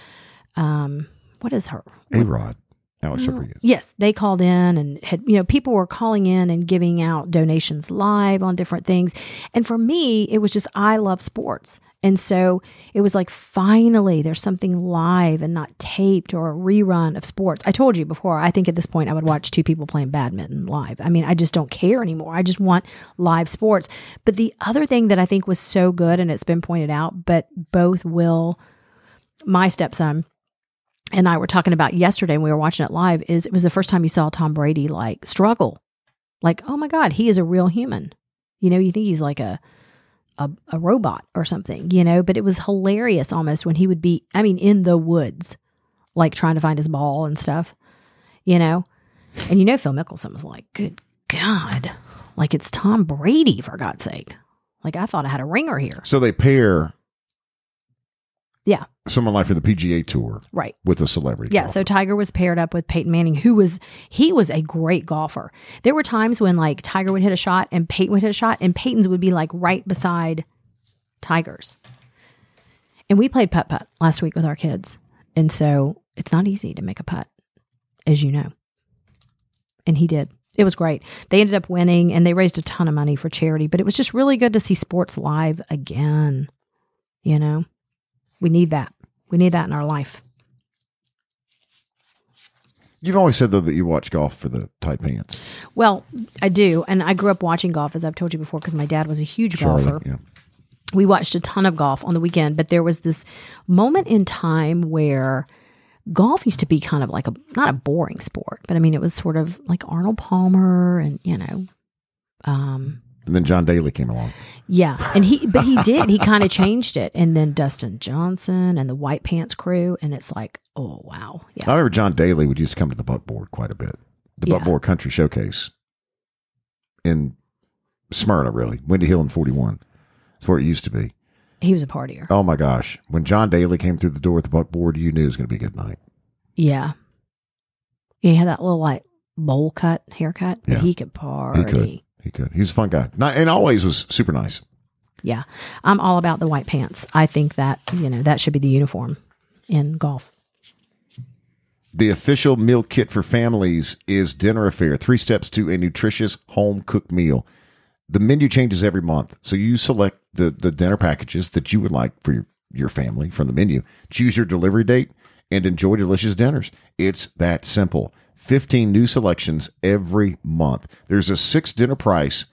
um, what is her? A Rod, Alex Rodriguez. Yes, they called in and had, you know, people were calling in and giving out donations live on different things. And for me, it was just, I love sports. And so it was like, finally, there's something live and not taped or a rerun of sports. I told you before, I think at this point I would watch two people playing badminton live. I mean, I just don't care anymore. I just want live sports. But the other thing that I think was so good, and it's been pointed out, but both Will, my stepson, and I were talking about yesterday when we were watching it live is it was the first time you saw Tom Brady like struggle. Like, oh my God, he is a real human. You know, you think he's like a a, a robot or something, you know, but it was hilarious almost when he would be, I mean, in the woods, like trying to find his ball and stuff, you know? And you know, Phil Mickelson was like, good God, like it's Tom Brady, for God's sake. Like, I thought I had a ringer here. So they pair Yeah, someone like for the PGA Tour right. with a celebrity. Yeah, golfer. so Tiger was paired up with Peyton Manning, who was he was a great golfer. There were times when like Tiger would hit a shot and Peyton would hit a shot, and Peyton's would be like right beside Tiger's. And we played putt putt last week with our kids, and so it's not easy to make a putt, as you know. And he did. It was great. They ended up winning, and they raised a ton of money for charity. But it was just really good to see sports live again. You know, we need that. We need that in our life. You've always said though that you watch golf for the tight pants. Well, I do, and I grew up watching golf, as I've told you before, because my dad was a huge Charlie, golfer. yeah. We watched a ton of golf on the weekend, but there was this moment in time where golf used to be kind of like a not a boring sport, but I mean it was sort of like Arnold Palmer and you know, um, And then John Daly came along. yeah, and he but he did he kind of changed it, and then Dustin Johnson and the White Pants crew, and it's like oh wow, I remember John Daly would used to come to the buckboard quite a bit. The Yeah. buckboard country showcase in Smyrna, really. Windy Hill and 41. That's where it used to be. he was a partier, Oh my gosh. When John Daly came through the door with the buckboard, you knew it was going to be a good night. yeah, he had that little like bowl cut haircut, but Yeah. he could party. He could. He could. He's a fun guy. Not, and always was super nice. Yeah. I'm all about the white pants. I think that, you know, that should be the uniform in golf. The official meal kit for families is Dinner A'Fare. Three steps to a nutritious home cooked meal. The menu changes every month, so you select the, the dinner packages that you would like for your, your family from the menu. Choose your delivery date and enjoy delicious dinners. It's that simple. 15 new selections every month. There's a six dinner price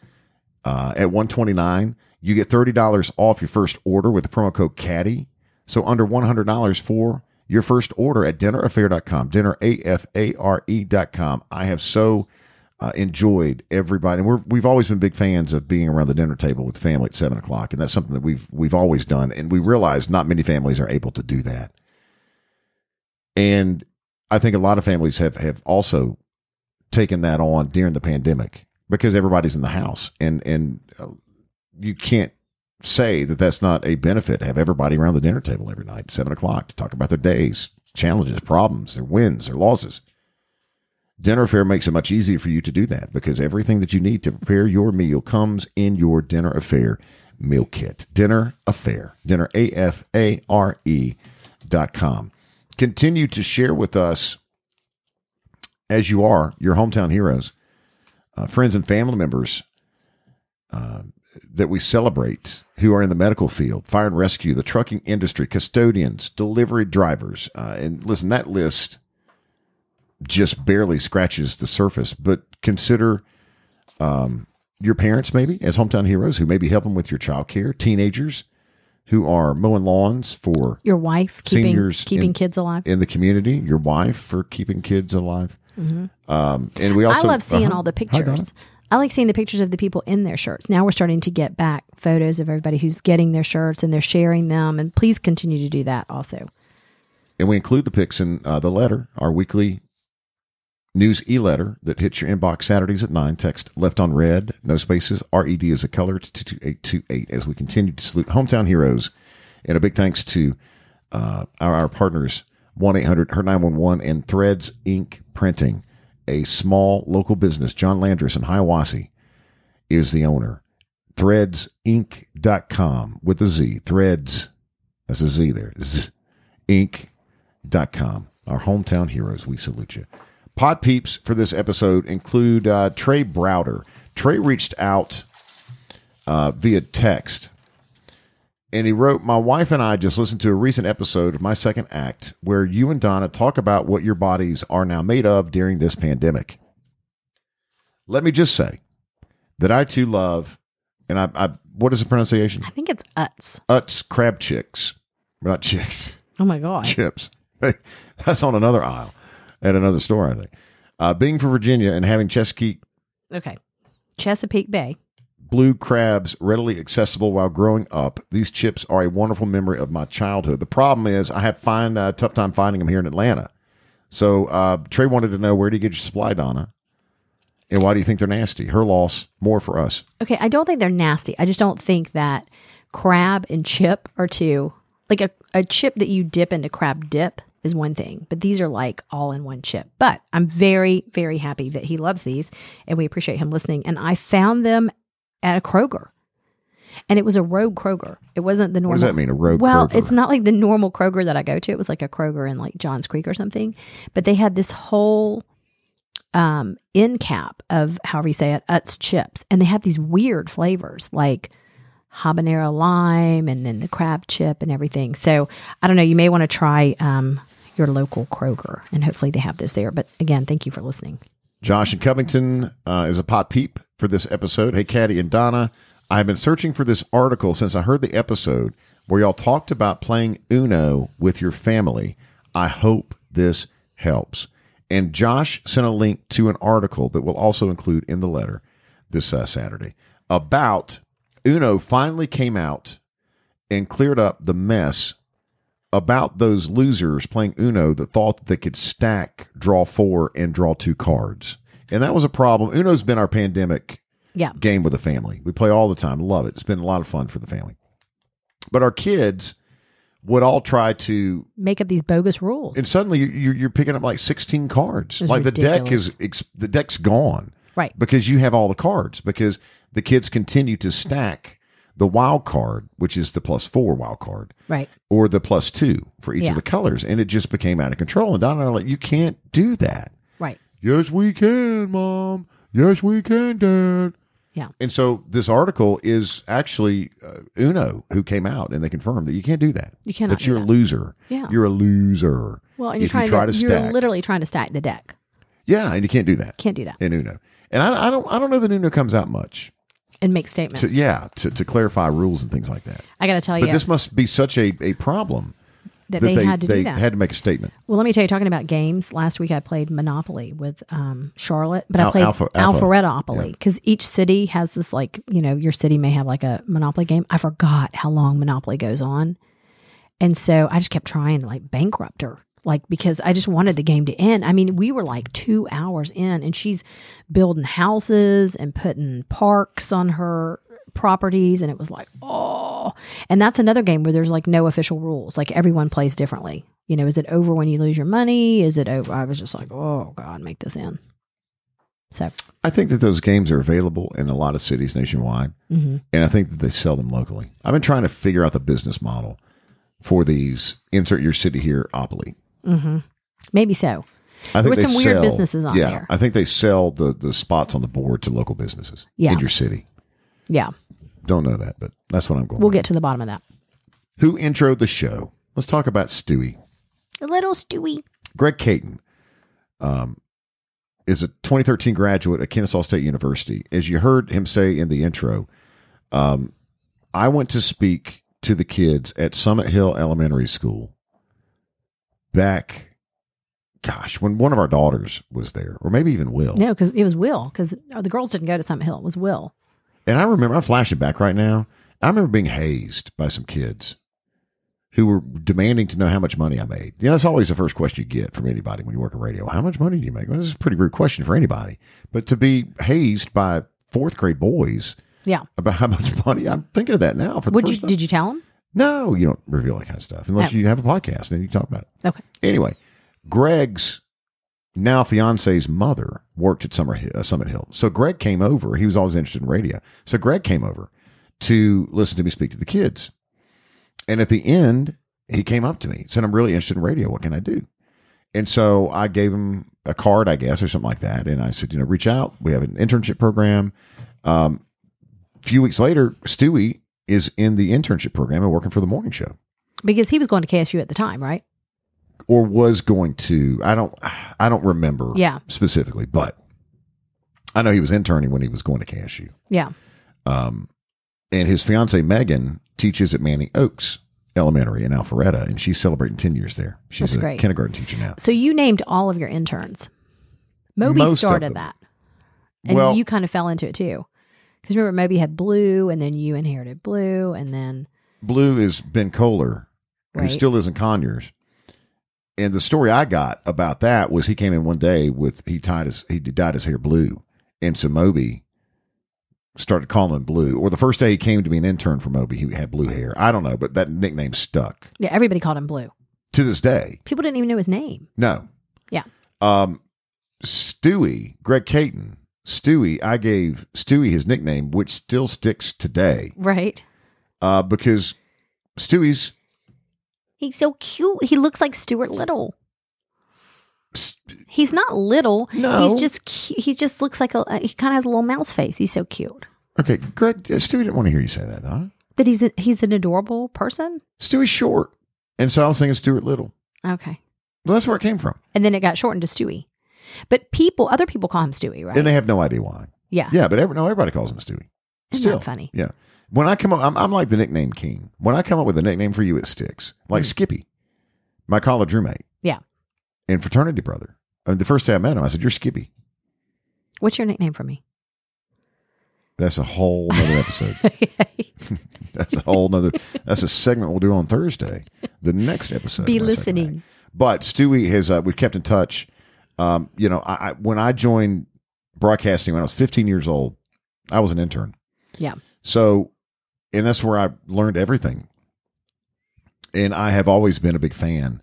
uh, at 129 You get $30 off your first order with the promo code CADDY. So under $100 for your first order at dinnerafare.com, dinner. I have so uh, enjoyed everybody. And we're, we've always been big fans of being around the dinner table with family at seven o'clock. And that's something that we've, we've always done. And we realize not many families are able to do that. And I think a lot of families have have also taken that on during the pandemic because everybody's in the house and and uh, you can't say that that's not a benefit to have everybody around the dinner table every night seven o'clock to talk about their days challenges problems their wins their losses. Dinner A'Fare makes it much easier for you to do that because everything that you need to prepare your meal comes in your dinner A'Fare meal kit. Dinner A'Fare. Dinner a-f-a-r-e dot com continue to share with us as you are your hometown heroes uh, friends and family members uh, that we celebrate who are in the medical field, fire and rescue, the trucking industry, custodians, delivery drivers. Uh, and listen, that list just barely scratches the surface, but consider um, your parents maybe as hometown heroes who maybe helping with your child care, teenagers who are mowing lawns for Your wife keeping Seniors keeping in- kids alive. in the community, your wife for keeping kids alive. Um, and we also Mm-hmm. I love seeing Uh-huh. all the pictures. I like seeing the pictures of the people in their shirts. Now we're starting to get back photos of everybody who's getting their shirts and they're sharing them. And please continue to do that also. And we include the pics in uh, the letter, our weekly news e letter that hits your inbox Saturdays at 9. Text left on red, no spaces, RED is a color to 22828 as we continue to salute hometown heroes. And a big thanks to uh, our, our partners, 1 800 Hurt 911 and Threads Inc. Printing, a small local business. John Landris in Hiawassee is the owner. Threadzinc.com with a Z. Threads, that's a Z there. Z, Inc.com. Our hometown heroes, we salute you. Pod peeps for this episode include uh, Trey Browder. Trey reached out uh, via text and he wrote, My wife and I just listened to a recent episode of my second act where you and Donna talk about what your bodies are now made of during this pandemic. Let me just say that I too love, and I, I what is the pronunciation? I think it's Utz. Utz crab chicks. Not chicks Oh my God. chips. That's on another aisle at another store, I think. Uh, being from Virginia and having Chesapeake Okay. Chesapeake Bay. blue crabs readily accessible while growing up, these chips are a wonderful memory of my childhood. The problem is I have find a tough time finding them here in Atlanta. So uh, Trey wanted to know where do you get your supply, Donna? And why do you think they're nasty? Her loss, more for us. Okay. I don't think they're nasty. I just don't think that crab and chip are two. Like a, a chip that you dip into crab dip is one thing, but these are like all in one chip. But I'm very, very happy that he loves these and we appreciate him listening. And I found them at a Kroger. And it was a rogue Kroger. It wasn't the normal. What does that mean, a rogue Well, Kroger? it's not like the normal Kroger that I go to. It was like a Kroger in like Johns Creek or something. But they had this whole um end cap of however you say it, Utz chips. And they had these weird flavors like habanero lime and then the crab chip and everything. So I don't know. You may want to try um your local Kroger and hopefully they have this there. But again, thank you for listening. Josh in Covington uh, is a pot peep for this episode. Hey, Caddy and Donna, I have been searching for this article since I heard the episode where y'all talked about playing Uno with your family. I hope this helps. And Josh sent a link to an article that will also include in the letter this uh, Saturday about Uno finally came out and cleared up the mess about those losers playing Uno that thought that they could stack, draw four, and draw two cards. And that was a problem. Uno's been our pandemic Yeah. game with the family. We play all the time. Love it. It's been a lot of fun for the family. But our kids would all try to, Make up these bogus rules. and suddenly you- you're, you're picking up like 16 cards. Like the deck is, ex- the deck's gone right. because you have all the cards because the kids continue to stack the wild card, which is the plus four wild card Right. or the plus two for each Yeah. of the colors. And it just became out of control. And Donna and I are like, you can't do that. Right. Yes, we can, Mom. Yes, we can, Dad. Yeah. And so this article is actually uh, Uno who came out and they confirmed that you can't do that. You cannot That you're a that. loser. Yeah. You're a loser. Well, and you're trying you try to, to, you're stack. literally trying to stack the deck. yeah, and you can't do that Can't do that in Uno. And I, I don't I don't know that Uno comes out much. And make statements. To, yeah, to, to clarify rules and things like that. I got to tell you, But this must be such a, a problem that, that they, had to they do that. had to make a statement. Well, let me tell you, talking about games, last week I played Monopoly with um, Charlotte, but I played Alpha- Alpha. Alpharetopoly because each city has this, like, you know, your city may have like a Monopoly game. I forgot how long Monopoly goes on. And so I just kept trying to like bankrupt her. Like because I just wanted the game to end. I mean, we were like two hours in, and she's building houses and putting parks on her properties, and it was like, oh. And that's another game where there's like no official rules. Like everyone plays differently. You know, is it over when you lose your money? Is it over? I was just like, oh God, make this end. So, I think that those games are available in a lot of cities nationwide, mhm. and I think that they sell them locally. I've been trying to figure out the business model for these insert your city here opoly. Hmm maybe so. I think were they some weird businesses on yeah, there. I think they sell the the spots on the board to local businesses Yeah. in your city. Yeah, Don't know that, but that's what I'm going. we'll with. get to the bottom of that. Who introed the show? Let's talk about Stewie. A little Stewie. Greg Caton um, is a 2013 graduate at Kennesaw State University. As you heard him say in the intro, um, I went to speak to the kids at Summit Hill Elementary School back, gosh, when one of our daughters was there, or maybe even Will. No, because it was Will. Because uh, the girls didn't go to Summit Hill. It was Will. And I remember, I'm flashing back right now. I remember being hazed by some kids who were demanding to know how much money I made. You know, that's always the first question you get from anybody when you work in radio. How much money do you make? Well, this is a pretty rude question for anybody. But to be hazed by fourth grade boys Yeah. about how much money, I'm thinking of that now. For the Would you? time. Did you tell him? No, you don't reveal that kind of stuff unless No. you have a podcast and you talk about it. Okay. Anyway, Greg's now fiance's mother worked at Summer, uh, Summit Hill. So Greg came over. He was always interested in radio. So Greg came over to listen to me speak to the kids. And at the end, he came up to me, and said, I'm really interested in radio. What can I do? And so I gave him a card, I guess, or something like that. And I said, you know, reach out. We have an internship program. Um, a few weeks later, Stewie is in the internship program and working for the morning show Because he was going to KSU at the time, right? or was going to i don't i don't remember Yeah. specifically but i know he was interning when he was going to ksu Yeah. um, and his fiance megan teaches at manning oaks elementary in alpharetta and she's celebrating 10 years there she's That's a great. kindergarten teacher now So you named all of your interns. Moby Most started that, and Well- you kind of fell into it too. Because remember, Moby had blue, and then you inherited blue, and then blue is ben kohler who still lives in conyers. And the story i got about that was he came in one day with he tied his he dyed his hair blue. And so moby started calling him blue. Or the first day he came to be an intern for moby he had blue hair. I don't know but that nickname stuck. Yeah, everybody called him blue. to this day. People didn't even know his name. no. Yeah. um stewie greg caton stewie i gave stewie his nickname which still sticks today Right. uh because stewie's He's so cute. He looks like Stuart Little. He's not little. No. He's just cu- he just looks like a he kind of has a little mouse face. He's so cute. okay greg stewie didn't want to hear you say that huh That he's a, he's an adorable person. Stewie's short. And so I was thinking Stuart Little. Okay. Well, that's where it came from. And then it got shortened to Stewie. But people, other people call him Stewie, right? And they have no idea why. yeah. Yeah, but every, no, everybody calls him Stewie. Isn't Still. funny? Yeah. When I come up, I'm, I'm like the nickname king. When I come up with a nickname for you, it sticks. Like Skippy, my college roommate. Yeah. and fraternity brother. I mean, the first day I met him, I said, You're Skippy. What's your nickname for me? That's a whole nother episode. that's a whole nother, that's a segment we'll do on Thursday. The next episode. Be listening. But Stewie has uh, we've kept in touch. Um, you know, I, I when I joined broadcasting when I was 15 years old, I was an intern. Yeah. So, and that's where I learned everything. And I have always been a big fan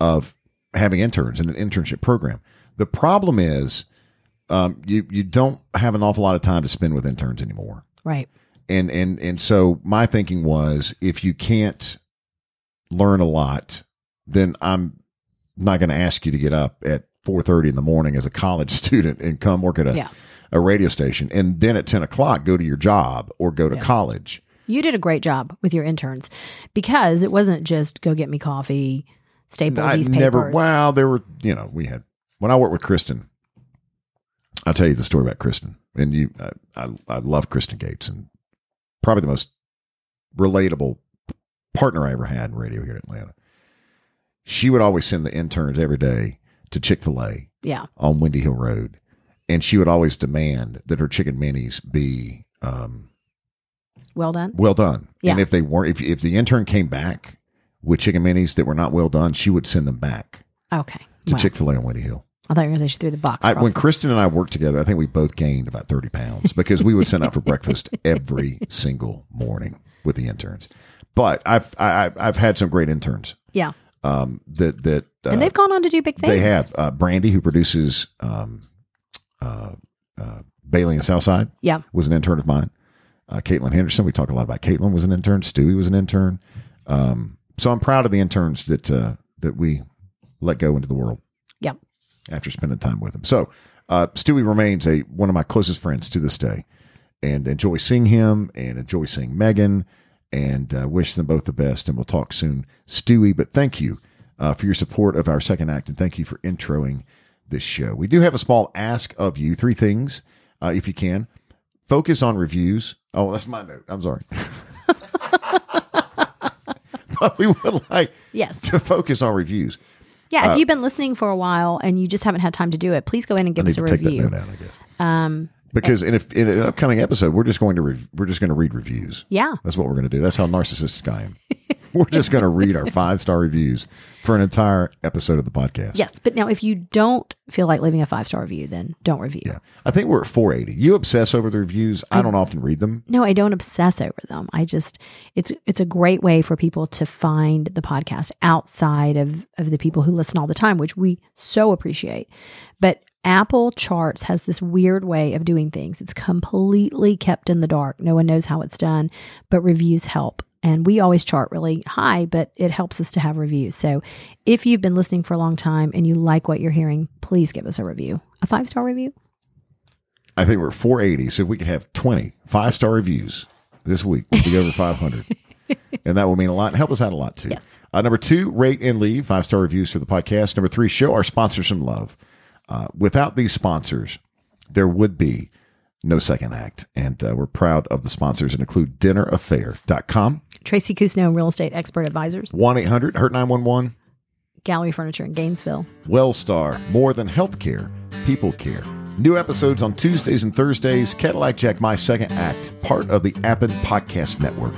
of having interns in an internship program. The problem is, um, you you don't have an awful lot of time to spend with interns anymore Right. and and and so my thinking was if you can't learn a lot then i'm not going to ask you to get up at 4.30 in the morning as a college student and come work at a, Yeah. a radio station and then at 10 o'clock go to your job or go to Yeah. college You did a great job with your interns because it wasn't just go get me coffee, staple I these never papers. wow there were you know we had when i worked with kristen i'll tell you the story about kristen and you i, I, I love kristen gates and probably the most relatable partner i ever had in radio here in atlanta she would always send the interns every day to chick-fil-a Yeah. on windy hill road and she would always demand that her chicken minis be um, Well done. well done. Yeah. And if they weren't, if if the intern came back with chicken minis that were not well done, she would send them back Okay. to Chick Fil A on Windy Hill. I thought you were going to say she threw the box. I, when the- Kristen and I worked together, I think we both gained about 30 pounds because we would send out for breakfast every single morning with the interns. But I've I, I've- I've had some great interns yeah. um, that that uh, And they've gone on to do big things. they have uh, Brandy who produces um, uh, uh, Bailey and Southside Yeah. was an intern of mine. Uh, Caitlin Henderson, we talk a lot about Caitlin was an intern. Stewie was an intern. Um, so I'm proud of the interns that uh, that we let go into the world Yeah. after spending time with him. So uh, Stewie remains a one of my closest friends to this day, and enjoy seeing him and enjoy seeing Megan, and uh, wish them both the best. And we'll talk soon, Stewie. But thank you uh, for your support of our second act, and thank you for introing this show. We do have a small ask of you: three things, uh, if you can. Focus on reviews. Oh, that's my note. I'm sorry. but we would like Yes. to focus on reviews. Yeah. if you've been listening for a while and you just haven't had time to do it, please go in and give us a to take that review. out, I guess. Um, because in, a, in an upcoming episode, we're just going to rev- we're just going to read reviews. Yeah. That's what we're going to do. That's how narcissistic I am. we're just going to read our five star reviews for an entire episode of the podcast. Yes. But now, if you don't feel like leaving a five star review, then don't review. Yeah. I think we're at 480. You obsess over the reviews. I don't often read them. No, I don't obsess over them. I just it's it's a great way for people to find the podcast outside of of the people who listen all the time, which we so appreciate. But Apple Charts has this weird way of doing things. It's completely kept in the dark. No one knows how it's done, but reviews help. And we always chart really high, but it helps us to have reviews. So if you've been listening for a long time and you like what you're hearing, please give us a review. A five star review? I think we're at 480. So if we could have 20 five star reviews this week, we'll be over 500. and that will mean a lot and help us out a lot too. Yes. Uh, number two, rate and leave five star reviews for the podcast. Number three, show our sponsors some love. Uh, without these sponsors, there would be no second act. And uh, we're proud of the sponsors and include dinnerafare.com, Tracy Cousineau, real estate expert advisors, 1 800 Hurt 911, Gallery Furniture in Gainesville. Wellstar, more than healthcare, people care. New episodes on Tuesdays and Thursdays. Cadillac Jack, my second act, part of the Appen Podcast Network.